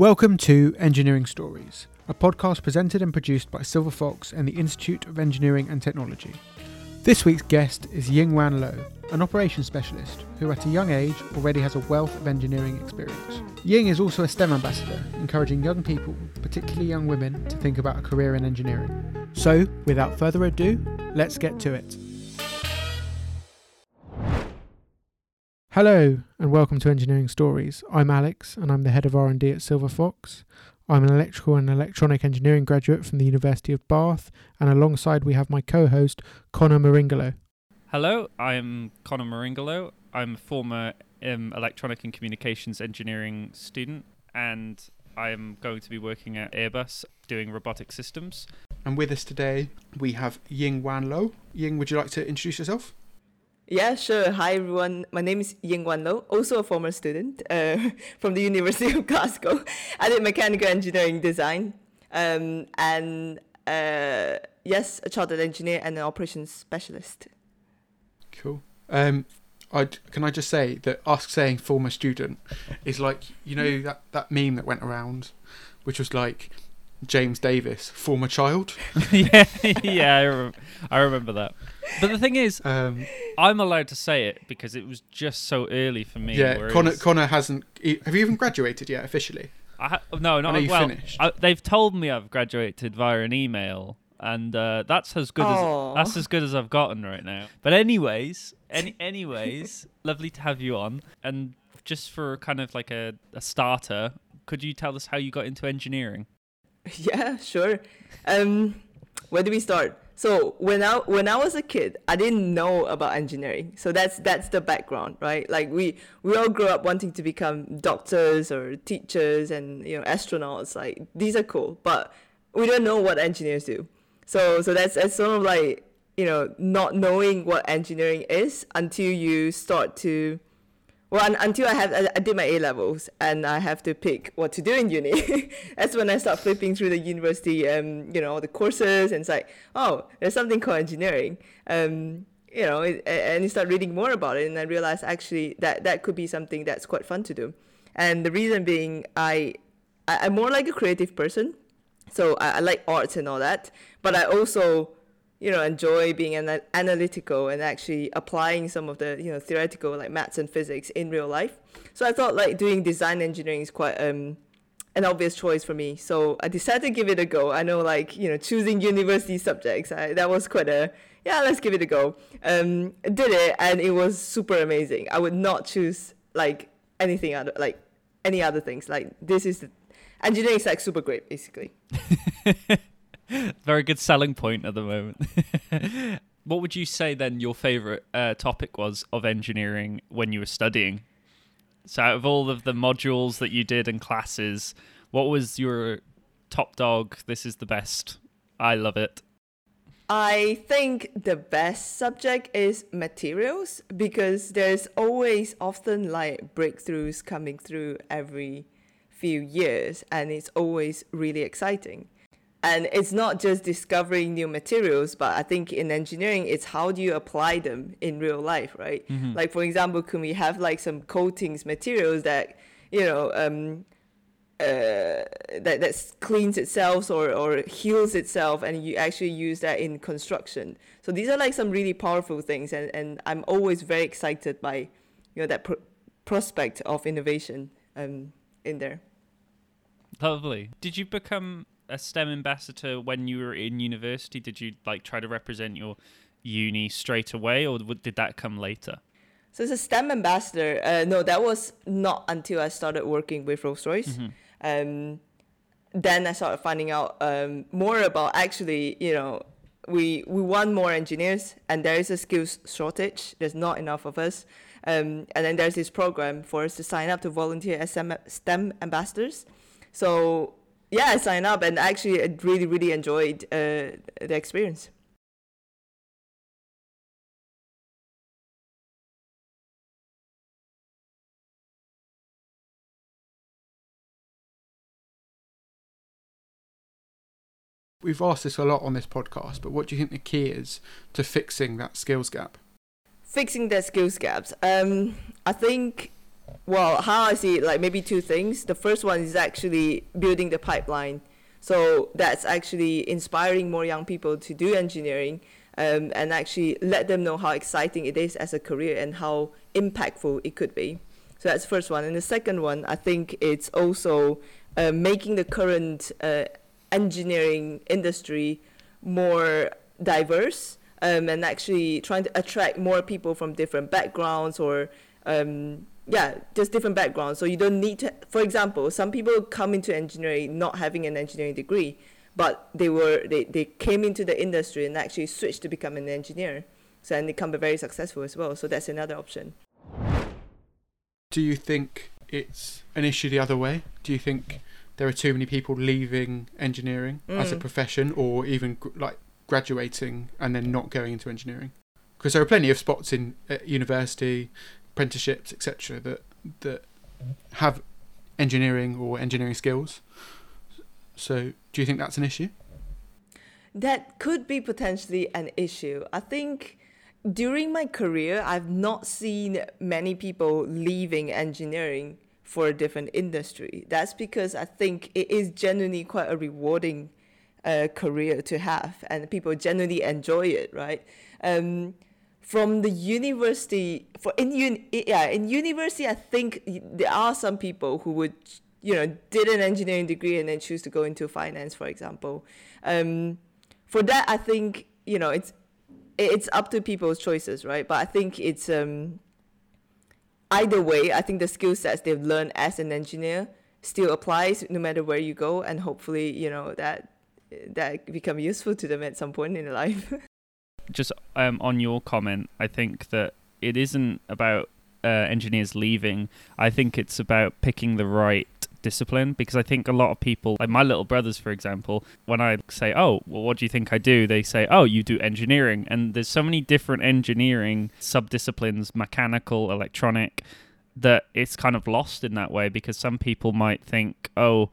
Welcome to Engineering Stories, a podcast presented and produced by Silver Fox and the Institute of Engineering and Technology. This week's guest is Ying Wan Loh, an operations specialist who at a young age already has a wealth of engineering experience. Ying is also a STEM ambassador, encouraging young people, particularly young women, to think about a career in engineering. So, without further ado, let's get to it. Hello and welcome to Engineering Stories. I'm Alex and I'm the head of R&D at Silver Fox. I'm an electrical and electronic engineering graduate from the University of Bath and alongside we have my co-host Connor Maringolo. Hello, I'm Connor Maringolo. I'm a former um, electronic and communications engineering student and I'm going to be working at Airbus doing robotic systems. And with us today we have Ying Wan Loh. Ying, would you like to introduce yourself? Yeah, sure. Hi, everyone. My name is Ying Wan Loh, also a former student uh, from the University of Glasgow. I did mechanical engineering design um, and, uh, yes, a chartered engineer and an operations specialist. Cool. Um, i can I just say that us saying former student is like, you know, that, that meme that went around, which was like, James Davis, former child. yeah, yeah, I, rem- I remember that. But the thing is, um, I'm allowed to say it because it was just so early for me. Yeah, Connor, Connor hasn't. Have you even graduated yet officially? I ha- no, not well. I, they've told me I've graduated via an email, and uh, that's as good Aww. as that's as good as I've gotten right now. But anyways, any anyways, lovely to have you on. And just for kind of like a, a starter, could you tell us how you got into engineering? Yeah, sure. Um, where do we start? So when I when I was a kid, I didn't know about engineering. So that's that's the background, right? Like we we all grew up wanting to become doctors or teachers and you know astronauts. Like these are cool, but we don't know what engineers do. So so that's that's sort of like you know not knowing what engineering is until you start to well, un- until I have I did my A levels and I have to pick what to do in uni. That's when I start flipping through the university, um, you know, the courses, and it's like, oh, there's something called engineering. Um, you know, it, and you start reading more about it, and I realized actually that that could be something that's quite fun to do. And the reason being, I, I I'm more like a creative person, so I, I like arts and all that, but I also you know enjoy being an- analytical and actually applying some of the you know theoretical like maths and physics in real life. So i thought like doing design engineering is quite um an obvious choice for me. So i decided to give it a go. I know like you know choosing university subjects I, that was quite a yeah let's give it a go. Um did it and it was super amazing. I would not choose like anything other like any other things. Like this is the, engineering is like super great basically Very good selling point at the moment. what would you say then your favorite uh, topic was of engineering when you were studying? So, out of all of the modules that you did and classes, what was your top dog? This is the best. I love it. I think the best subject is materials because there's always often like breakthroughs coming through every few years and it's always really exciting and it's not just discovering new materials but i think in engineering it's how do you apply them in real life right? Mm-hmm. like for example can we have like some coatings materials that you know um, uh, that that cleans itself or, or heals itself and you actually use that in construction? So these are like some really powerful things and, and i'm always very excited by you know that pr- prospect of innovation um, in there. Lovely. Did you become a STEM ambassador when you were in university? Did you like try to represent your uni straight away, or did that come later? So as a STEM ambassador, uh, no, that was not until I started working with Rolls Royce. Mm-hmm. Um, then I started finding out um, more about actually, you know, we we want more engineers, and there is a skills shortage. There's not enough of us. Um, and then there's this program for us to sign up to volunteer as STEM ambassadors. So yeah, I signed up and actually I really, really enjoyed uh, the experience. We've asked this a lot on this podcast, but what do you think the key is to fixing that skills gap? Fixing the skills gaps. Um, I think well, how I see it, like maybe two things. The first one is actually building the pipeline. So that's actually inspiring more young people to do engineering um, and actually let them know how exciting it is as a career and how impactful it could be. So that's the first one. And the second one, I think it's also uh, making the current uh, engineering industry more diverse um, and actually trying to attract more people from different backgrounds or um, yeah just different backgrounds. So you don't need to for example some people come into engineering not having an engineering degree but they were they, they came into the industry and actually switched to become an engineer. So and they become very successful as well. So that's another option. Do you think it's an issue the other way? Do you think there are too many people leaving engineering mm. as a mm. profession or even like graduating and then not going into engineering? Because there are plenty of spots in university apprenticeships etc that that have engineering or engineering skills so do you think that's an issue that could be potentially an issue i think during my career i've not seen many people leaving engineering for a different industry. That's because I think it is genuinely quite a rewarding uh, career to have, and people genuinely enjoy it, right? Um, from the university, for in un, yeah, in university, I think there are some people who would, you know, did an engineering degree and then choose to go into finance, for example. Um, for that, I think you know it's it's up to people's choices, right? But I think it's um, either way, I think the skill sets they've learned as an engineer still applies no matter where you go, and hopefully, you know that that become useful to them at some point in their life. Just um, on your comment, I think that it isn't about uh, engineers leaving. I think it's about picking the right discipline because I think a lot of people, like my little brothers, for example, when I say, "Oh, well, what do you think I do?" they say, "Oh, you do engineering," and there's so many different engineering subdisciplines, mechanical, electronic, that it's kind of lost in that way because some people might think, "Oh,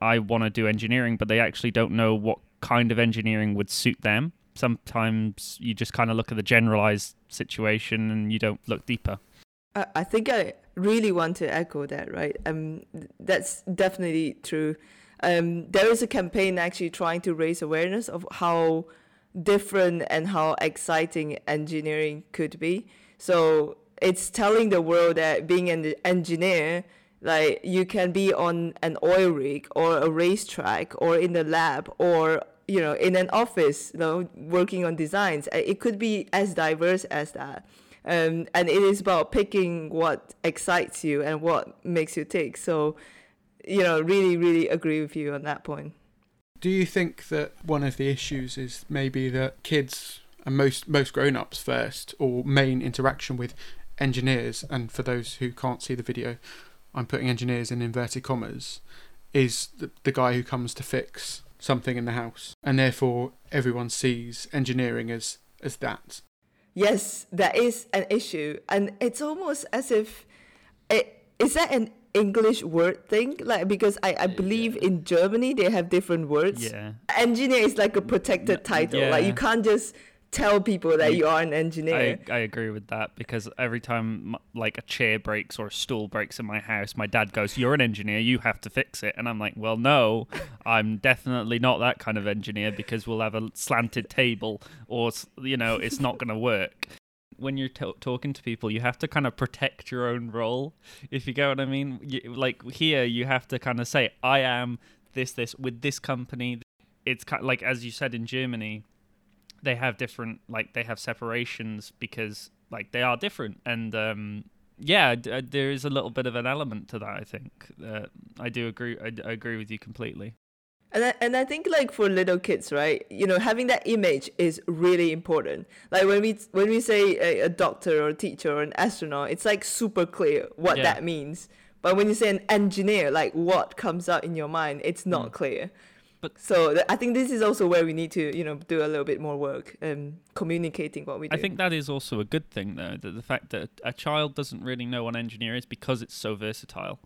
I want to do engineering," but they actually don't know what kind of engineering would suit them. Sometimes you just kind of look at the generalized situation and you don't look deeper. I think I really want to echo that, right? Um, that's definitely true. Um, there is a campaign actually trying to raise awareness of how different and how exciting engineering could be. So it's telling the world that being an engineer, like you can be on an oil rig or a racetrack or in the lab or you know in an office, you know, working on designs. It could be as diverse as that. Um, and it is about picking what excites you and what makes you tick. So, you know, really, really agree with you on that point. Do you think that one of the issues is maybe that kids and most most grown-ups first or main interaction with engineers and for those who can't see the video I'm putting engineers in inverted commas is the, the guy who comes to fix something in the house and therefore everyone sees engineering as as that yes, that is an issue, and it's almost as if it is that an English word thing? Like because I, I believe yeah. in Germany they have different words. Yeah. Engineer is like a protected title. Yeah. Like you can't just tell people that you are an engineer. I, I agree with that because every time like a chair breaks or a stool breaks in my house, my dad goes, "You're an engineer. You have to fix it." And I'm like, "Well, no, I'm definitely not that kind of engineer because we'll have a slanted table or you know, it's not going to work." When you're t- talking to people, you have to kind of protect your own role. If you get what I mean, you, like here, you have to kind of say, "I am this, this with this company." It's kind of like as you said in Germany, they have different like they have separations because like they are different. And um yeah d- uh, there is a little bit of an element to that i think uh, i do agree I, d- I agree with you completely. And I, and I think like for little kids right you know having that image is really important. Like when we when we say a, a doctor or a teacher or an astronaut it's like super clear what yeah. that means. But when you say an engineer like what comes out in your mind it's not mm. clear but so th- I think this is also where we need to, you know, do a little bit more work um, communicating what we do. I think that is also a good thing, though, that the fact that a child doesn't really know what an engineer is because it's so versatile.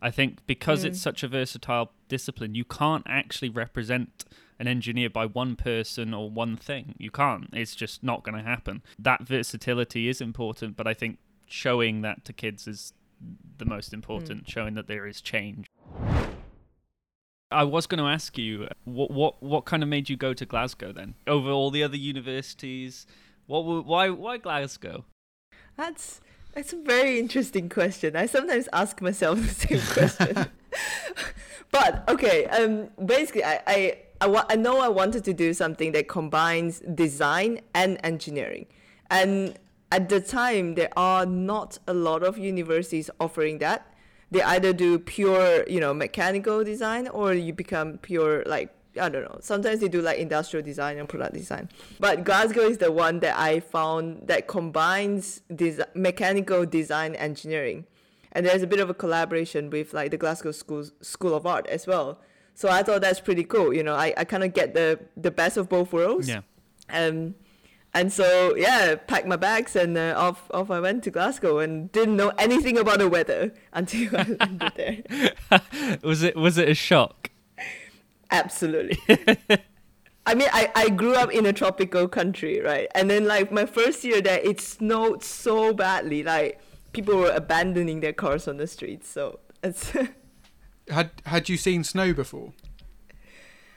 I think because mm. it's such a versatile discipline, you can't actually represent an engineer by one person or one thing. You can't. It's just not going to happen. That versatility is important, but I think showing that to kids is the most important, mm. showing that there is change. I was going to ask you what what what kind of made you go to Glasgow then over all the other universities. What why why Glasgow? That's that's a very interesting question. I sometimes ask myself the same question. but okay, um, basically, I I I, wa- I know I wanted to do something that combines design and engineering, and at the time there are not a lot of universities offering that they either do pure, you know, mechanical design or you become pure like I don't know. Sometimes they do like industrial design and product design. But Glasgow is the one that I found that combines this mechanical design engineering. And there's a bit of a collaboration with like the Glasgow School School of Art as well. So I thought that's pretty cool. You know, I, I kind of get the the best of both worlds. Yeah. Um, and so yeah, packed my bags and uh, off off I went to Glasgow and didn't know anything about the weather until I landed there. was it was it a shock? Absolutely. I mean, I, I grew up in a tropical country, right? And then like my first year there, it snowed so badly, like people were abandoning their cars on the streets. So it's. had had you seen snow before?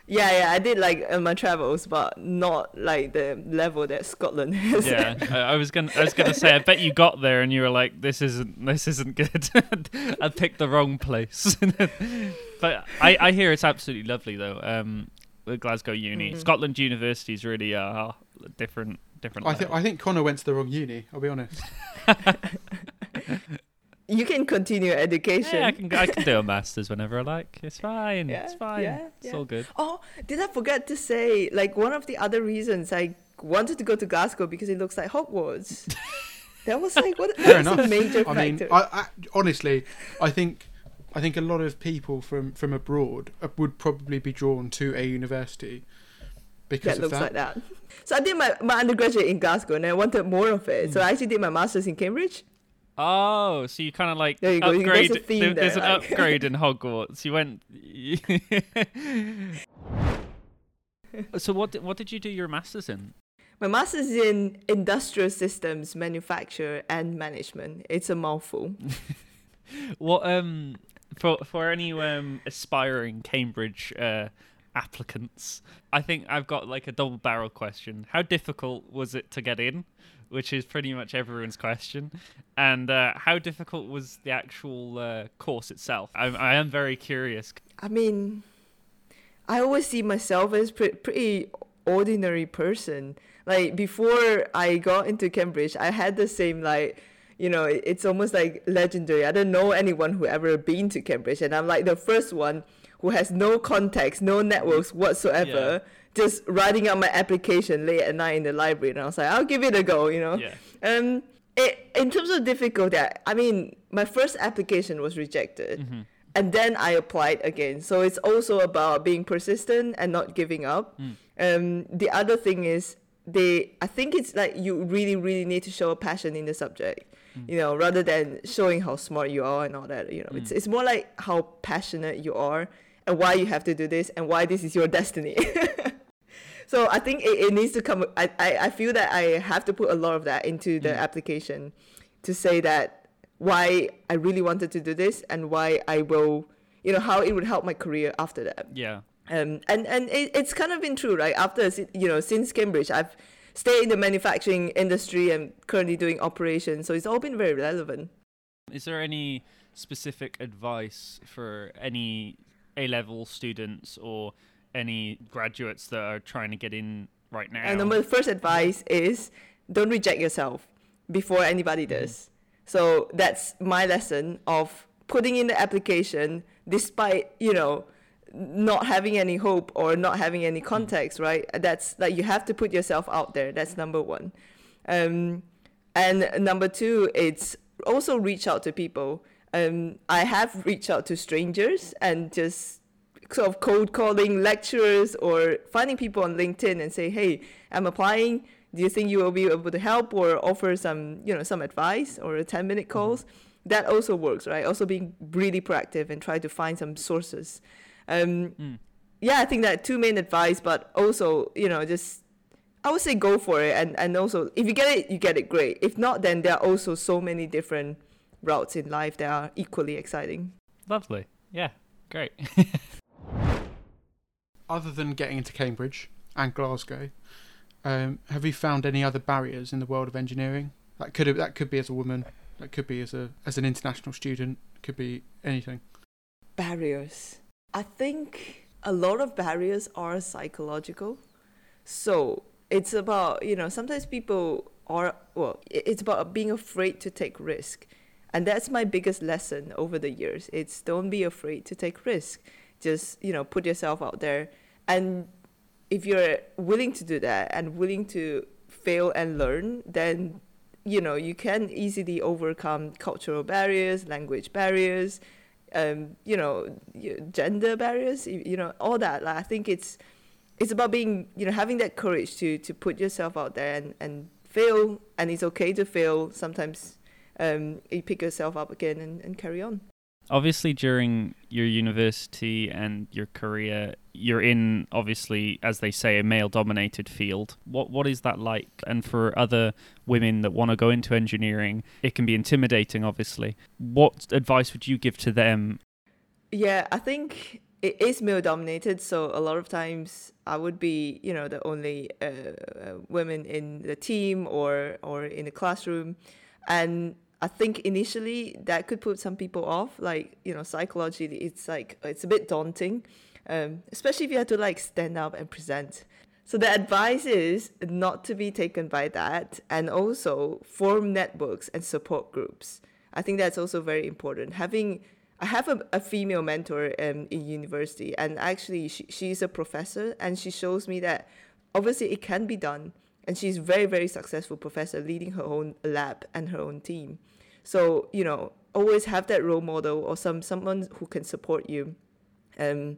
Yeah, yeah, I did like uh, my travels, but not like the level that Scotland has. Yeah, I, was gonna, I was gonna say, I bet you got there and you were like, "This isn't, this isn't good." I picked the wrong place. but I, I hear it's absolutely lovely though. Um, Glasgow Uni, mm-hmm. Scotland universities really are different, different. I think, I think Connor went to the wrong uni. I'll be honest you can continue education. Yeah, I can. I can do a masters whenever I like. It's fine. Yeah, it's fine. Yeah, it's yeah. all good. Oh, did I forget to say? Like one of the other reasons I wanted to go to Glasgow because it looks like Hogwarts. that was like what? Fair enough. a major I factor. Mean, I, I, honestly, I think. I think a lot of people from, from abroad uh, would probably be drawn to a university because that looks that. like that. So I did my, my undergraduate in Glasgow and I wanted more of it. Mm. So I actually did my master's in Cambridge. Oh, so you kind of like there you upgrade. Go. There's, there, there's an upgrade in Hogwarts. You went. so what? Did, what did you do your masters in? My master's is in industrial systems, manufacture, and management. It's a mouthful. what um for for any um aspiring Cambridge uh applicants, I think I've got like a double barrel question. How difficult was it to get in? Which is pretty much everyone's question. And uh, how difficult was the actual uh, course itself? I, I, am very curious. I mean, I always see myself as pre- pretty ordinary person. Like before I got into Cambridge, I had the same like you know, it's almost like legendary. I don't know anyone who ever been to Cambridge, and I'm like the first one who has no context, no networks whatsoever. Yeah just writing out my application late at night in the library, and I was like, I'll give it a go, you know. Yeah. Um, it, in terms of difficulty, I mean, my first application was rejected, mm-hmm. and then I applied again. So it's also about being persistent and not giving up. Mm. Um, the other thing is they, I think it's like you really, really need to show a passion in the subject. Mm. You know, rather than showing how smart you are and all that. You know, mm. it's it's more like how passionate you are and why you have to do this and why this is your destiny. so I think it, it needs to come. I, I, I feel that I have to put a lot of that into the mm. application to say that why I really wanted to do this and why I will, you know, how it would help my career after that. Yeah. Um, and and it, it's kind of been true, right? After you know, since Cambridge, I've stayed in the manufacturing industry and currently doing operations, so it's all been very relevant. Is there any specific advice for any A level students or any graduates that are trying to get in right now? And number first advice is don't reject yourself before anybody mm-hmm. does. So that's my lesson of putting in the application despite, you know, not having any hope or not having any mm-hmm. context, right? That's like you have to put yourself out there. That's number one. Um, and number two, it's also reach out to people. Um, I have reached out to strangers and just sort of cold calling lecturers or finding people on LinkedIn and say, hey, I'm applying. Do you think you will be able to help or offer some, you know, some advice or a 10 minute mm-hmm. calls? Mm-hmm. That also works, right? Also being really proactive and try to find some sources. Um, mm. Yeah, I think that two main advice, but also, you know, just I would say go for it. And, and also, if you get it, you get it great. If not, then there are also so many different routes in life that are equally exciting. Lovely. Yeah, great. Other than getting into Cambridge and Glasgow, um, have you found any other barriers in the world of engineering? That could that could be as a woman, that could be as a as an international student, could be anything. Barriers. I think a lot of barriers are psychological. So it's about you know sometimes people are well it's about being afraid to take risk and that's my biggest lesson over the years it's don't be afraid to take risk just you know put yourself out there and if you're willing to do that and willing to fail and learn then you know you can easily overcome cultural barriers language barriers um, you know gender barriers you know all that. Like, i think it's it's about being you know having that courage to to put yourself out there and and fail. And it's okay to fail. Sometimes um, you pick yourself up again and, and carry on obviously during your university and your career you're in obviously as they say a male dominated field. What what is that like? And for other women that want to go into engineering it can be intimidating obviously. What advice would you give to them? Yeah i think it is male dominated so a lot of times i would be you know the only uh, uh, women in the team or or in the classroom. And i think initially that could put some people off like you know psychologically it's like it's a bit daunting um, especially if you have to like stand up and present so the advice is not to be taken by that and also form networks and support groups i think that's also very important having I have a, a female mentor um, in university, and actually, she, she's a professor, and she shows me that obviously it can be done. And she's very, very successful professor, leading her own lab and her own team. So you know, always have that role model or some someone who can support you, um,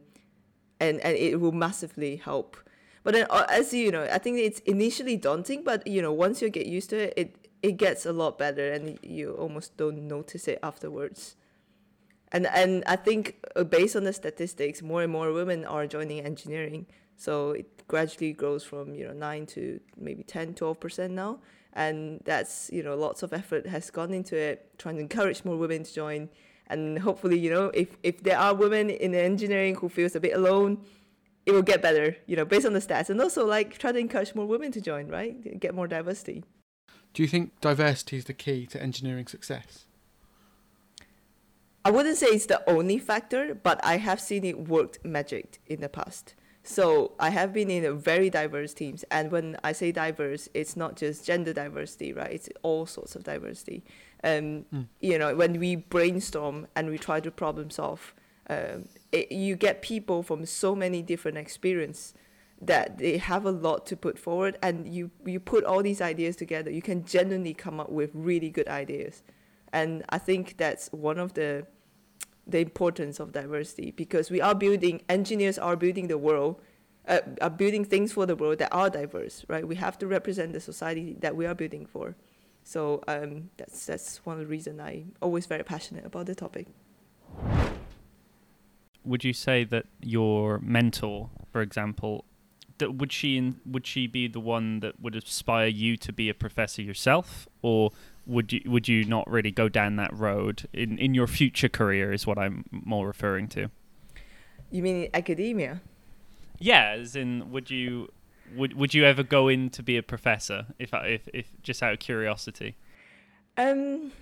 and and it will massively help. But then, uh, as you know, I think it's initially daunting, but you know, once you get used to it, it it gets a lot better, and you almost don't notice it afterwards and and I think uh, based on the statistics, more and more women are joining engineering. So it gradually grows from you know nine to maybe 10, 12 percent now, and that's you know lots of effort has gone into it, trying to encourage more women to join, and hopefully you know if if there are women in engineering who feels a bit alone, it will get better, you know, based on the stats, and also like try to encourage more women to join, right? Get more diversity. Do you think diversity is the key to engineering success? I wouldn't say it's the only factor, but I have seen it worked magic in the past. So I have been in a very diverse teams, and when I say diverse, it's not just gender diversity, right? It's all sorts of diversity. Um, mm. You know, when we brainstorm and we try to problem solve, um, it, you get people from so many different experience that they have a lot to put forward, and you you put all these ideas together, you can genuinely come up with really good ideas, and I think that's one of the the importance of diversity because we are building engineers are building the world uh, are building things for the world that are diverse right? We have to represent the society that we are building for. So um, that's that's one of the reasons i'm always very passionate about the topic. Would you say that your mentor for example that would she would she be the one that would inspire you to be a professor yourself or would you would you not really go down that road in in your future career is what I'm more referring to. You mean academia? Yeah, as in would you would would you ever go in to be a professor if if if just out of curiosity? Um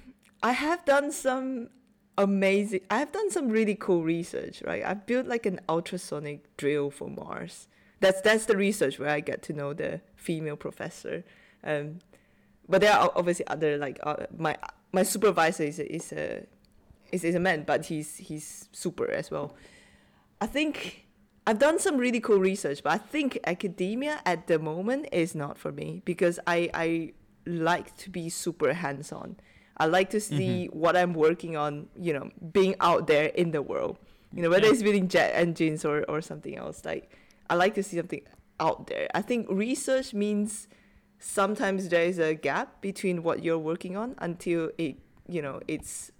I have done some amazing I have done some really cool research, right? I've built like an ultrasonic drill for Mars. That's that's the research where I get to know the female professor. Um, but there are obviously other like uh, my my supervisor is a, is a is, is a man, but he's he's super as well. I think I've done some really cool research, but I think academia at the moment is not for me because I I like to be super hands on. I like to see mm-hmm. what I'm working on, you know, being out there in the world. You know, whether yeah. it's building jet engines or, or something else. Like I like to see something out there. I think research means sometimes there is a gap between what you're working on until it you know it's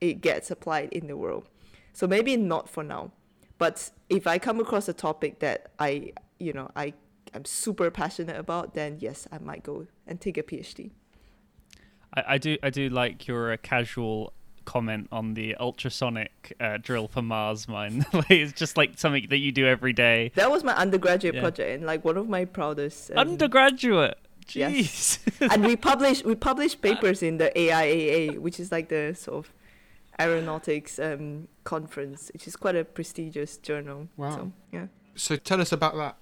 it gets applied in the world so maybe not for now but if i come across a topic that i you know i i'm super passionate about then yes i might go and take a phd i, I do i do like your uh, casual comment on the ultrasonic uh, drill for Mars mine. it's just like something that you do every day. That was my undergraduate yeah. project and like one of my proudest. Undergraduate. Jeez. Yes. and we publish we publish papers in the AIAA, which is like the sort of aeronautics um, conference, which is quite a prestigious journal. Wow. So, yeah. So tell us about that.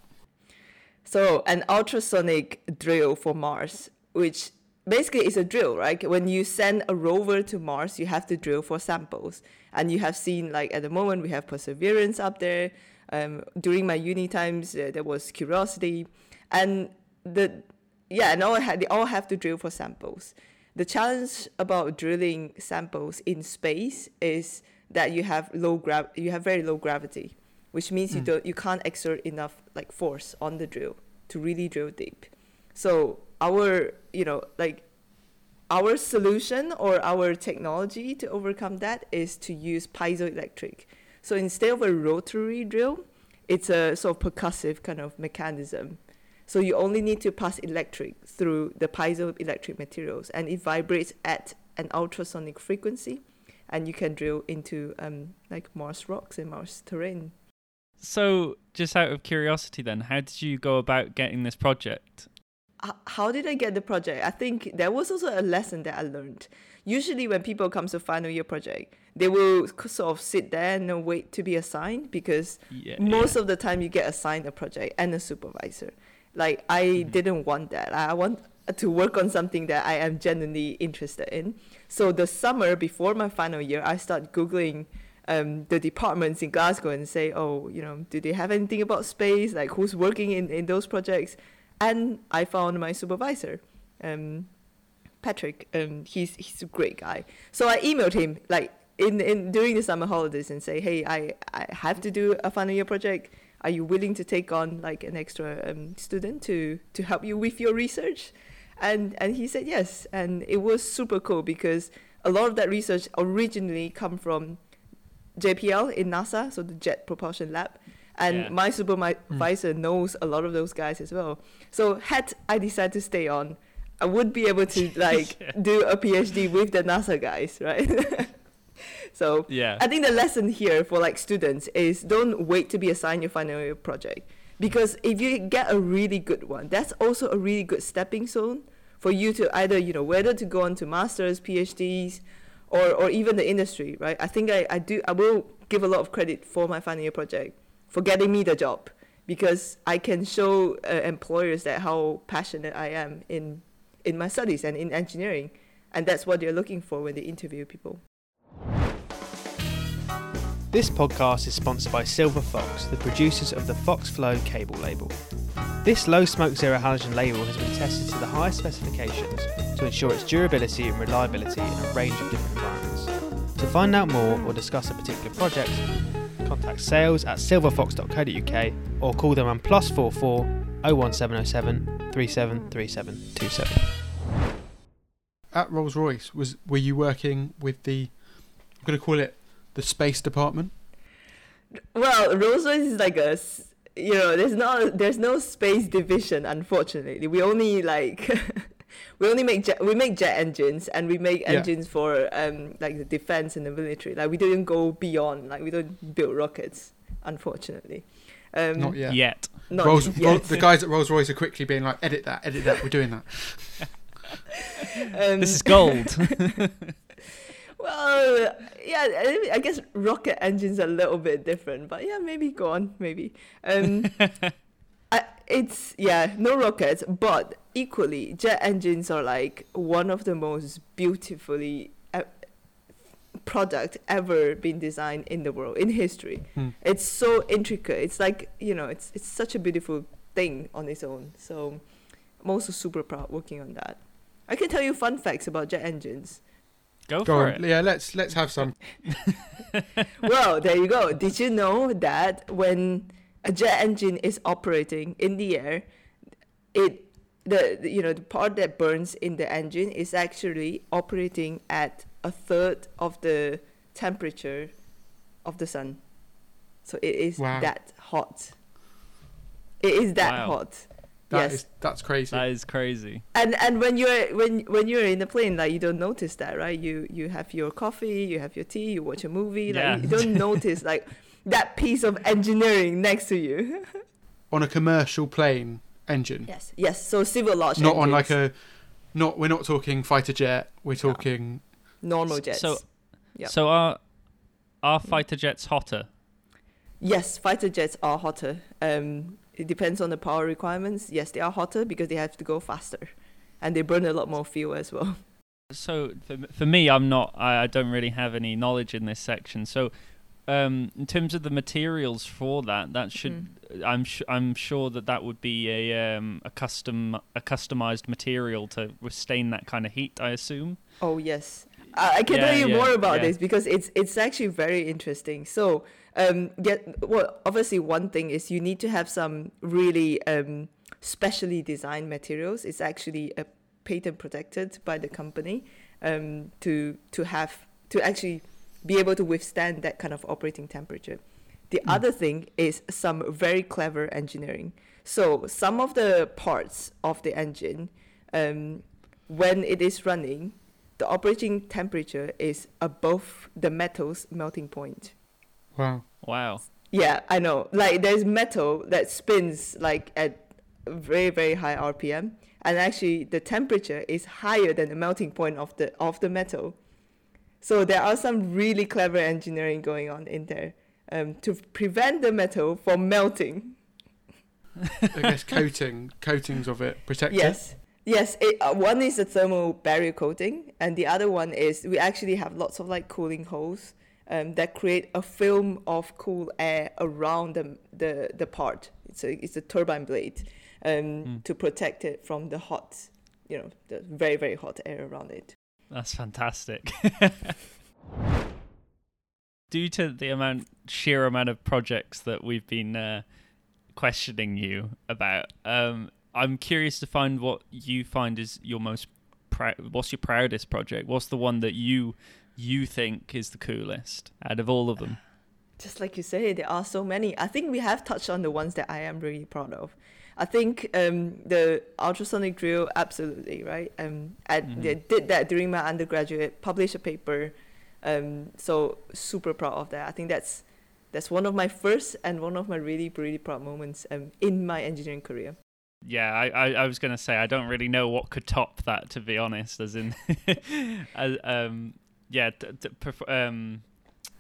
So an ultrasonic drill for Mars, which basically is a drill, right? When you send a rover to Mars, you have to drill for samples. And you have seen, like at the moment, we have Perseverance up there. Um, during my uni times, uh, there was Curiosity, and the yeah, and all they all have to drill for samples. The challenge about drilling samples in space is that you have low grav you have very low gravity, which means mm. you hmm. don't you can't exert enough like force on the drill to really drill deep. So our you know like our solution or our technology to overcome that is to use piezoelectric. So instead of a rotary drill, it's a sort of percussive kind of mechanism so you only need to pass electric through the piezoelectric materials, and it vibrates at an ultrasonic frequency, and you can drill into um, like Mars rocks and Mars terrain. So, just out of curiosity, then, how did you go about getting this project? how did I get the project? I think there was also a lesson that I learned. Usually, when people come to final year project, they will sort of sit there and wait to be assigned because yeah, most yeah. of the time you get assigned a project and a supervisor. Like I mm-hmm. didn't want that. I want to work on something that I am genuinely interested in. So the summer before my final year, I start googling um, the departments in Glasgow and say, oh, you know, do they have anything about space? Like who's working in, in those projects? And I found my supervisor, um, Patrick. and he's he's a great guy. So I emailed him like in, in during the summer holidays and say, hey, I, I have to do a final year project are you willing to take on like an extra um, student to to help you with your research and and he said yes and it was super cool because a lot of that research originally come from JPL in NASA so the Jet Propulsion Lab and yeah. my supervisor mm. knows a lot of those guys as well so had I decided to stay on I would be able to like yeah. do a PhD with the NASA guys right so yeah. I think the lesson here for like students is don't wait to be assigned your final year project because if you get a really good one, that's also a really good stepping stone for you to either you know whether to go on to masters, PhDs, or or even the industry, right? I think I, I do I will give a lot of credit for my final year project for getting me the job because I can show uh, employers that how passionate I am in in my studies and in engineering, and that's what they're looking for when they interview people. This podcast is sponsored by Silver Fox, the producers of the FoxFlow cable label. This low smoke zero halogen label has been tested to the highest specifications to ensure its durability and reliability in a range of different environments. To find out more or discuss a particular project, contact sales at silverfox.co.uk or call them on plus 44 01707 373727. At Rolls Royce, was were you working with the I'm going to call it the space department? Well, Rolls Royce is like a you know there's no there's no space division unfortunately. We only like we only make jet, we make jet engines and we make yeah. engines for um like the defense and the military. Like we didn't go beyond. Like we don't build rockets unfortunately. Um, not yet. Yet. Not Rolls, yet. Rolls, the guys at Rolls Royce are quickly being like, edit that, edit that. We're doing that. um, this is gold. Well, yeah, I guess rocket engines are a little bit different, but yeah, maybe go on, maybe. Um, I, it's yeah, no rockets, but equally, jet engines are like one of the most beautifully uh, product ever been designed in the world in history. Hmm. It's so intricate. It's like you know, it's it's such a beautiful thing on its own. So I'm also super proud working on that. I can tell you fun facts about jet engines. Go, go for on. it. Yeah, let's let's have some. well, there you go. Did you know that when a jet engine is operating in the air, it the, the you know the part that burns in the engine is actually operating at a third of the temperature of the sun. So it is wow. that hot. It is that wow. hot. That yes. Is, that's crazy. That is crazy. And and when you're when when you're in the plane, like you don't notice that, right? You you have your coffee, you have your tea, you watch a movie, yeah. like you don't notice like that piece of engineering next to you. on a commercial plane engine. Yes. Yes. So civil launch. Not engines. on like a not we're not talking fighter jet, we're talking no. normal jets. So yep. so are are fighter jets hotter? Yes, fighter jets are hotter. Um, it depends on the power requirements. Yes, they are hotter because they have to go faster, and they burn a lot more fuel as well. So for for me, I'm not. I, I don't really have any knowledge in this section. So, um, in terms of the materials for that, that should mm. I'm sh- I'm sure that that would be a um, a custom a customized material to withstand that kind of heat. I assume. Oh yes, I, I can yeah, tell you yeah, more about yeah. this because it's it's actually very interesting. So um, get well. Obviously, one thing is you need to have some really um, specially designed materials. It's actually a patent protected by the company um, to to have to actually be able to withstand that kind of operating temperature. The mm. other thing is some very clever engineering. So some of the parts of the engine, um, when it is running, the operating temperature is above the metal's melting point. Wow. Wow. Yeah, I know. Like there's metal that spins like at very very high RPM, and actually the temperature is higher than the melting point of the of the metal. So there are some really clever engineering going on in there um, to prevent the metal from melting. I guess coating coatings of it protect yes. it. Yes, it, uh, one is a thermal barrier coating, and the other one is we actually have lots of like cooling holes um, that create a film of cool air around the the, the part. It's a it's a turbine blade um, mm. to protect it from the hot, you know, the very very hot air around it. That's fantastic. Due to the amount sheer amount of projects that we've been uh, questioning you about, um, I'm curious to find what you find is your most pr- what's your proudest project? What's the one that you you think is the coolest out of all of them? Just like you say, there are so many. I think we have touched on the ones that I am really proud of. I think um, the ultrasonic drill, absolutely right. Um, I mm-hmm. did that during my undergraduate, published a paper. Um, so super proud of that. I think that's that's one of my first and one of my really really proud moments um, in my engineering career. Yeah, I, I, I was gonna say I don't really know what could top that to be honest. As in, as, um, yeah, t- t- perf- um,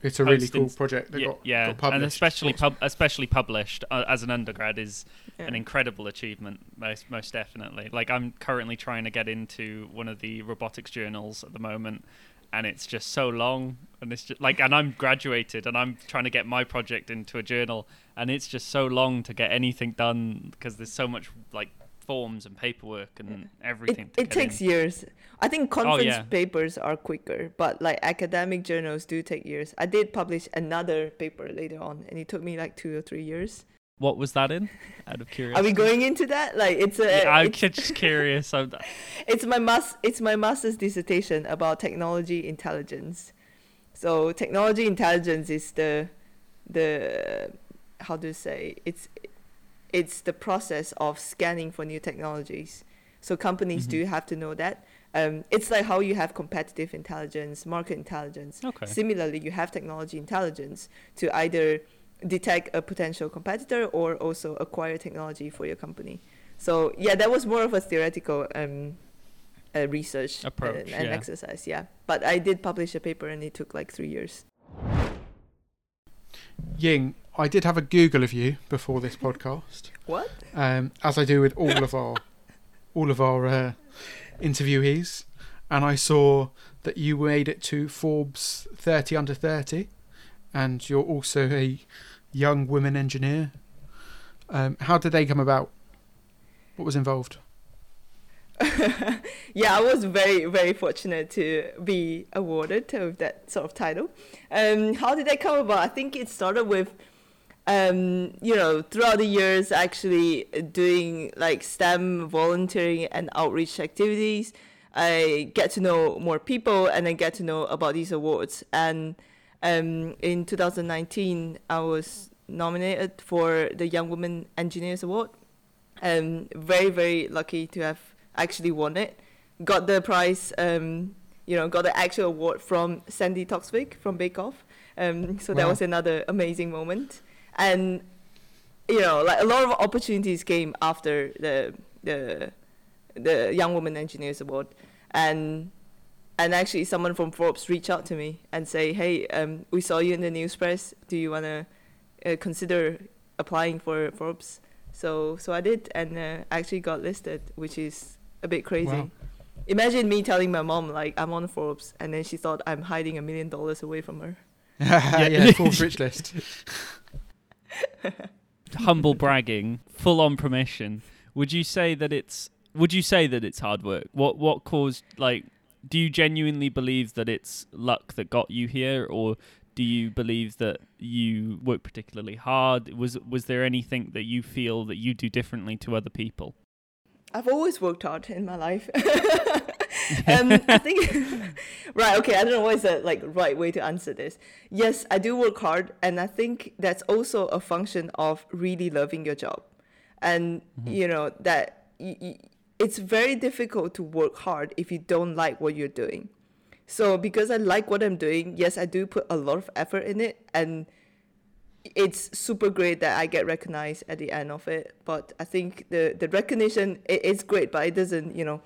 it's a really cool project. yeah, got, yeah. got and especially pub- especially published uh, as an undergrad is yeah. an incredible achievement. Most most definitely. Like I'm currently trying to get into one of the robotics journals at the moment, and it's just so long. And it's just like, and I'm graduated, and I'm trying to get my project into a journal, and it's just so long to get anything done because there's so much like forms and paperwork and everything. It, it takes in. years. I think oh, conference oh, yeah. papers are quicker, but like academic journals do take years. I did publish another paper later on, and it took me like two or three years. What was that in? Out of curiosity. Are we going into that? Like it's a. Yeah, I'm it's, just curious. I'm, it's my mas- It's my master's dissertation about technology intelligence. So technology intelligence is the, the, how do you say? It's it's the process of scanning for new technologies. So companies mm-hmm. do have to know that. Um, it's like how you have competitive intelligence, market intelligence. Okay. Similarly, you have technology intelligence to either detect a potential competitor or also acquire technology for your company. So yeah, that was more of a theoretical um, uh, research approach and, and yeah. exercise. Yeah, but I did publish a paper and it took like three years. Ying, I did have a Google of you before this podcast. What? Um, as I do with all of our all of our uh, interviewees, and I saw that you made it to Forbes 30 under 30, and you're also a young women engineer. Um, how did they come about? What was involved? yeah, I was very, very fortunate to be awarded with that sort of title. Um, how did that come about? I think it started with, um, you know, throughout the years, actually doing like STEM volunteering and outreach activities. I get to know more people and then get to know about these awards. And um, in 2019, I was nominated for the Young Women Engineers Award Um, very very lucky to have actually won it. Got the prize. Um, you know, got the actual award from Sandi Toksvig from Bake Off. Um, so wow. that was another amazing moment. And you know, like a lot of opportunities came after the the the Young Woman Engineers Award, and and actually someone from Forbes reached out to me and say, hey, um, we saw you in the news press. Do you wanna uh, consider applying for Forbes? So so I did, and uh, actually got listed, which is a bit crazy. Wow. Imagine me telling my mom like I'm on Forbes, and then she thought I'm hiding a million dollars away from her. yeah, yeah, Forbes rich list. Humble bragging, full on permission. Would you say that it's? Would you say that it's hard work? What what caused like? Do you genuinely believe that it's luck that got you here, or do you believe that you work particularly hard? Was was there anything that you feel that you do differently to other people? I've always worked hard in my life. um, I think right. Okay, I don't know what is the like right way to answer this. Yes, I do work hard, and I think that's also a function of really loving your job, and mm-hmm. you know that y- y- it's very difficult to work hard if you don't like what you're doing. So because I like what I'm doing, yes, I do put a lot of effort in it, and it's super great that I get recognized at the end of it. But I think the the recognition it, it's great, but it doesn't you know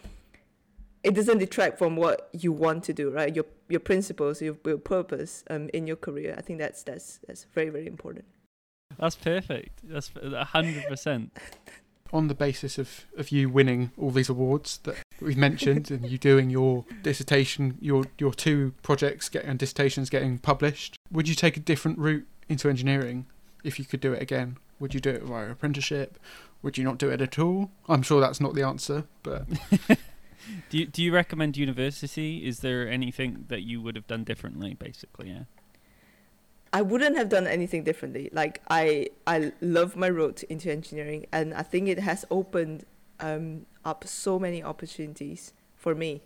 it doesn't detract from what you want to do, right? Your your principles, your, your purpose um, in your career. I think that's that's that's very very important. That's perfect. That's hundred percent. On the basis of, of you winning all these awards that we've mentioned, and you doing your dissertation, your your two projects getting and dissertations getting published, would you take a different route into engineering if you could do it again? Would you do it via apprenticeship? Would you not do it at all? I'm sure that's not the answer, but. do you do you recommend university? Is there anything that you would have done differently? Basically, yeah. I wouldn't have done anything differently. Like I, I love my road into engineering, and I think it has opened um, up so many opportunities for me.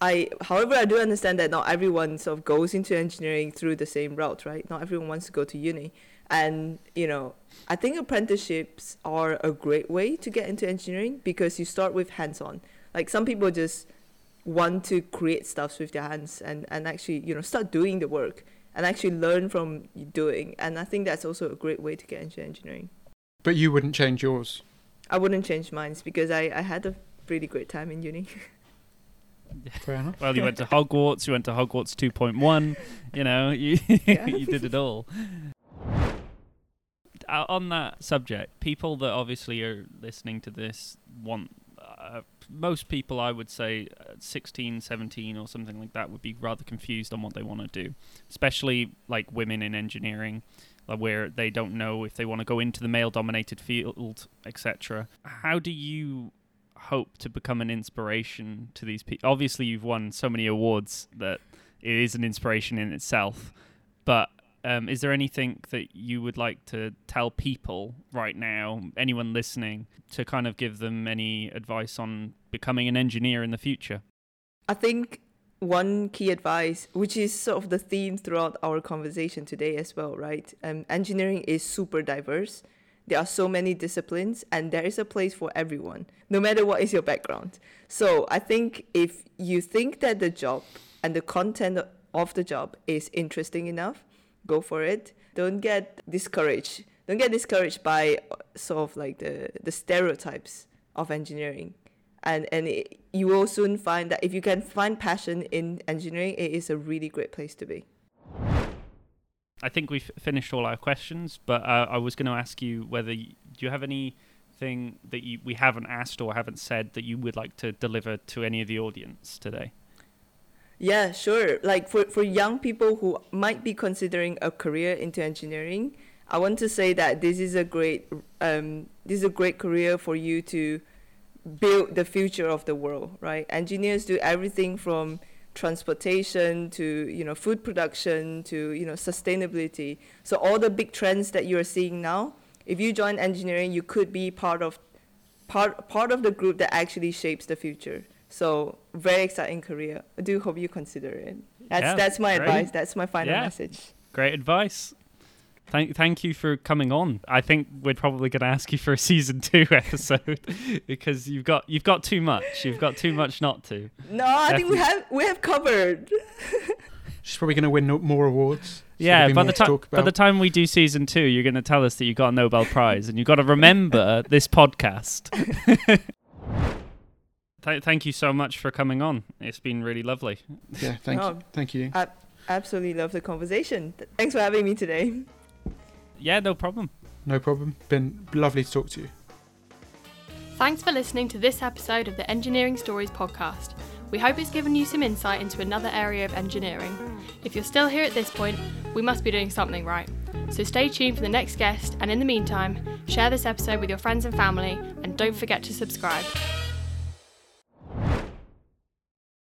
I, however, I do understand that not everyone sort of goes into engineering through the same route, right? Not everyone wants to go to uni, and you know, I think apprenticeships are a great way to get into engineering because you start with hands-on. Like some people just want to create stuff with their hands and and actually you know start doing the work and actually learn from doing. And I think that's also a great way to get into engineering. But you wouldn't change yours. I wouldn't change mine because I I had a really great time in uni. Fair enough. Well, you went to Hogwarts. You went to Hogwarts 2.1. You know, you you did it all. Uh, on that subject, people that obviously are listening to this want. Uh, most people, I would say, uh, 16, 17 or something like that, would be rather confused on what they want to do, especially like women in engineering, where they don't know if they want to go into the male-dominated field, etc. How do you hope to become an inspiration to these people? Obviously, you've won so many awards that it is an inspiration in itself. But um, is there anything that you would like to tell people right now, anyone listening, to kind of give them any advice on becoming an engineer in the future? I think one key advice, which is sort of the theme throughout our conversation today as well, right? Um, engineering is super diverse. There are so many disciplines, and there is a place for everyone, no matter what is your background. So I think if you think that the job and the content of the job is interesting enough, go for it. Don't get discouraged. Don't get discouraged by sort of like the, the stereotypes of engineering. And, and it, you will soon find that if you can find passion in engineering, it is a really great place to be. I think we've finished all our questions, but uh, I was going to ask you whether you, do you have anything that you, we haven't asked or haven't said that you would like to deliver to any of the audience today? Yeah, sure. Like for, for young people who might be considering a career into engineering, I want to say that this is a great um, this is a great career for you to build the future of the world, right? Engineers do everything from transportation to you know food production to you know sustainability so all the big trends that you're seeing now if you join engineering you could be part of part part of the group that actually shapes the future so very exciting career i do hope you consider it that's yeah, that's my great. advice that's my final yeah. message great advice Thank, thank you for coming on. I think we're probably going to ask you for a season two episode because you've got you've got too much. You've got too much not to. No, I Definitely. think we have we have covered. She's probably going to win more awards. So yeah, by the time by the time we do season two, you're going to tell us that you got a Nobel Prize, and you've got to remember this podcast. Th- thank you so much for coming on. It's been really lovely. Yeah, thank you. Thank you. I absolutely love the conversation. Thanks for having me today. Yeah, no problem. No problem. Been lovely to talk to you. Thanks for listening to this episode of the Engineering Stories podcast. We hope it's given you some insight into another area of engineering. If you're still here at this point, we must be doing something right. So stay tuned for the next guest, and in the meantime, share this episode with your friends and family, and don't forget to subscribe.